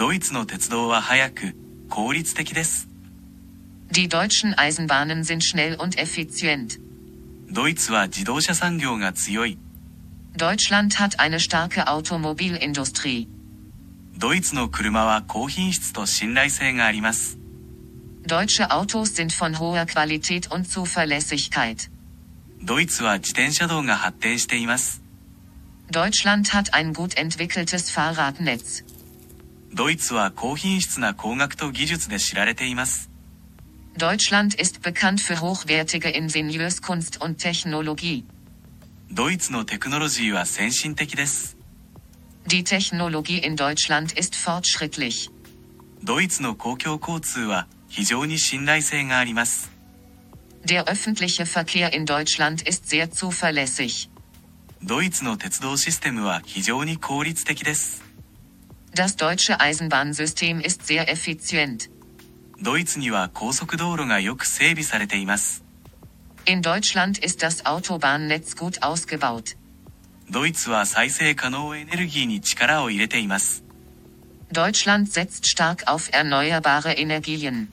ドイツの鉄道は速く、効率的です。Die deutschen Eisenbahnen sind schnell und effizient. ドイツは自動車産業が強い。Deutschland hat eine starke Automobilindustrie. ドイツの車は高品質と信頼性があります。Deutsche Autos sind von hoher Qualität und Zuverlässigkeit. ドイツは自転車道が発展しています。Deutschland hat ein gut entwickeltes Fahrradnetz. ドイツは高品質な工学と技術で知られています。Deutschland ist bekannt für hochwertige Ingenieurskunst und Technologie. ドイツのテクノロジーは先進的です。Die Technologie in Deutschland ist fortschrittlich. ドイツの公共交通は非常に信頼性があります。Der öffentliche Verkehr in Deutschland ist sehr zuverlässig. ドイツの鉄道システムは非常に効率的です。Das deutsche Eisenbahnsystem ist sehr effizient. ドイツには高速道路がよく整備されています。 In Deutschland ist das Autobahnnetz gut ausgebaut. ドイツは再生可能エネルギーに力を入れています。 Deutschland setzt stark auf erneuerbare Energien.